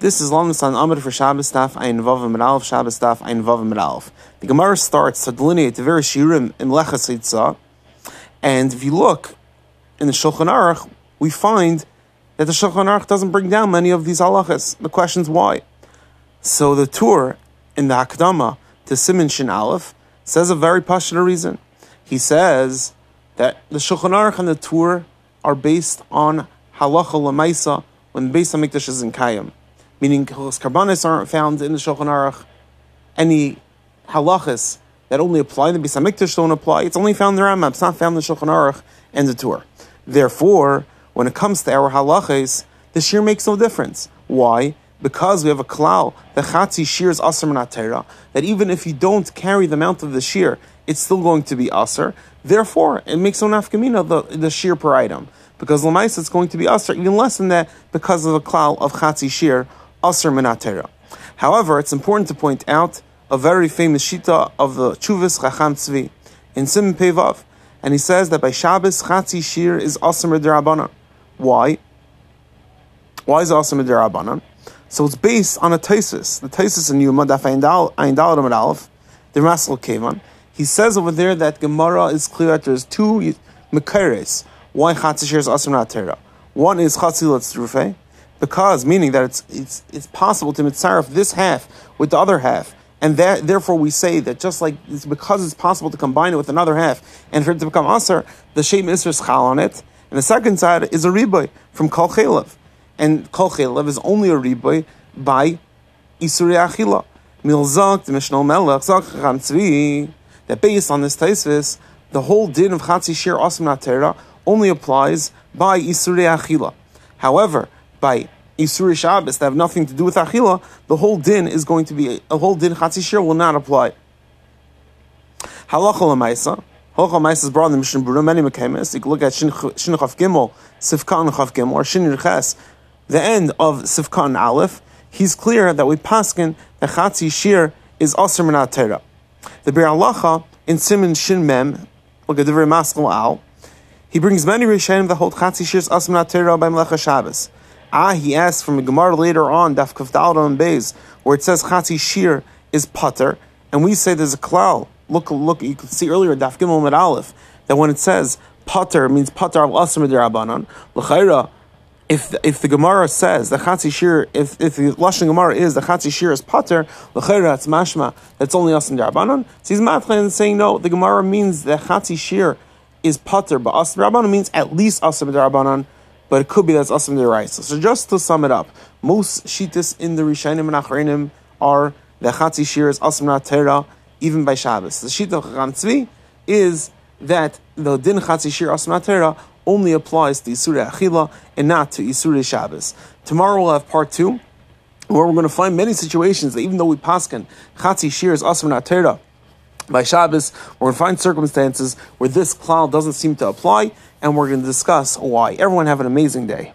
This is Lamas on Amid for Shabbos Daf Ein Vav Medalef Shabbos Daf Ein Vav Medalef. The Gemara starts to delineate the very shirim in Lechas Yitzah, and if you look in the Shulchan Aruch, we find that the Shulchan Aruch doesn't bring down many of these halachas. The question is why. So the Tur in the Hakdama to Siman Shin Aleph says a very passionate reason. He says that the Shulchan Aruch and the Tur are based on halacha lemaisa when the Beis Hamikdash is in Kayim meaning karbanis aren't found in the Shulchan Aruch. Any halachas that only apply in the Beis Hamikdash don't apply. It's only found in the Rambam. It's not found in the Shulchan Aruch and the Tur. Therefore, when it comes to our halachas, the shear makes no difference. Why? Because we have a klal, the chatzi shear is aser minatera, that even if you don't carry the amount of the shear, it's still going to be aser. Therefore, it makes no nafkamina the, the shear per item. Because lamais it's going to be aser, even less than that, because of a klal of chatzi shear Aser Minatera. However, it's important to point out a very famous shita of the Chuvis Chacham Tzvi in Sim Pevav, and he says that by Shabbos Chatzi Shir is Aser Midirabanan. Why? Why is Aser Midirabanan? So it's based on a Taisis. The Taisis in Yuma, Daf Ayin Aleph, the Rasal Kevan. He says over there that Gemara is clear that there's two Mekares. Why Chatzi Shir is Aser Minatera? One is Chatzi Letzrufe, because meaning that it's it's it's possible to mitzaref this half with the other half, and that therefore we say that just like it's because it's possible to combine it with another half and for it to become aser, the shem isra is chal on it, and the second side is a riboy from kol chelev, and kol chelev is only a riboy by isuri achila. Milzak the Mishnah Melech Zak that based on this taisis, the whole din of Chatzi Shir Asim Natera only applies by Isuri Achila. However, by Isuri Shabbos that have nothing to do with Achila, the whole din is going to be, a whole din Chatzishir will not apply. Halacha Lamaisa. Halacha Lamaisa is brought in the Mishnah Berurah, many Mekemes. You can look at Shin Chav Gimel, Sifkan Chav Gimel, or Shin Ches, the end of Sifkan Aleph. He's clear that we paskin that Chatzi Shir is Aser Menat. The Biur Halacha in Siman Shin Mem, look at the very Maskal Al, he brings many Rishonim that hold Chatzi Shir is Aser Menat by Melecha Shabbos. Ah, he asks from a Gemara later on, Daf Kavdal and Beis, where it says Chatzi Shir is putter, and we say there's a klal. Look, look, you can see earlier Daf Gimel Med Aleph that when it says putter means putter al asr midirabanan l'chayra. If the, if the Gemara says the Chatzi Shir, if if the Lashon Gemara is the Chatzi Shir is putter l'chayra, it's mashma that's only asr midirabanan. So he's matchin saying no. The Gemara means the Chatzi Shir is putter, but asr midirabanan means at least asr midirabanan but it could be that's awesome deraisa. So just to sum it up, most shitas in the Rishonim and Achrenim are the Chatzi Shir is awesome Tera, even by Shabbos. The shita of is that the din Chatzi Shir awesome Tera only applies to Yisuri Achila and not to Yisuri Shabbos. Tomorrow we'll have part two, where we're going to find many situations that even though we paskin Chatzi Shir is awesome Tera, by Shabbos, we're going to find circumstances where this cloud doesn't seem to apply, and we're going to discuss why. Everyone have an amazing day.